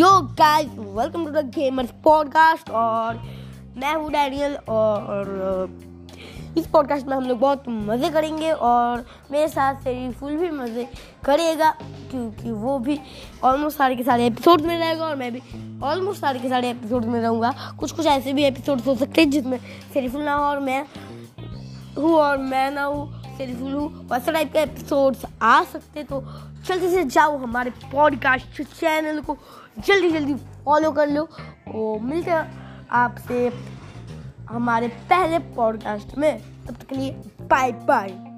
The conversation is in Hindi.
Yo guys welcome to the gamers podcast और मैं हूँ डैनियल और इस पॉडकास्ट में हम लोग बहुत मज़े करेंगे, और मेरे साथ सेरी फुल भी मज़े करेगा, क्योंकि वो भी ऑलमोस्ट सारे के सारे एपिसोड में रहेगा, और मैं भी ऑलमोस्ट सारे के सारे एपिसोड में रहूँगा। कुछ कुछ ऐसे भी एपिसोड हो सकते हैं जिसमें सेरी फुल ना हो, और मैं हूँ, और मैं ना हूँ वैसे टाइप के एपिसोड्स आ सकते तो जल्दी से जाओ हमारे पॉडकास्ट चैनल को, जल्दी जल्दी फॉलो कर लो, और मिलते हैं आपसे हमारे पहले पॉडकास्ट में। तब तक के लिए बाय बाय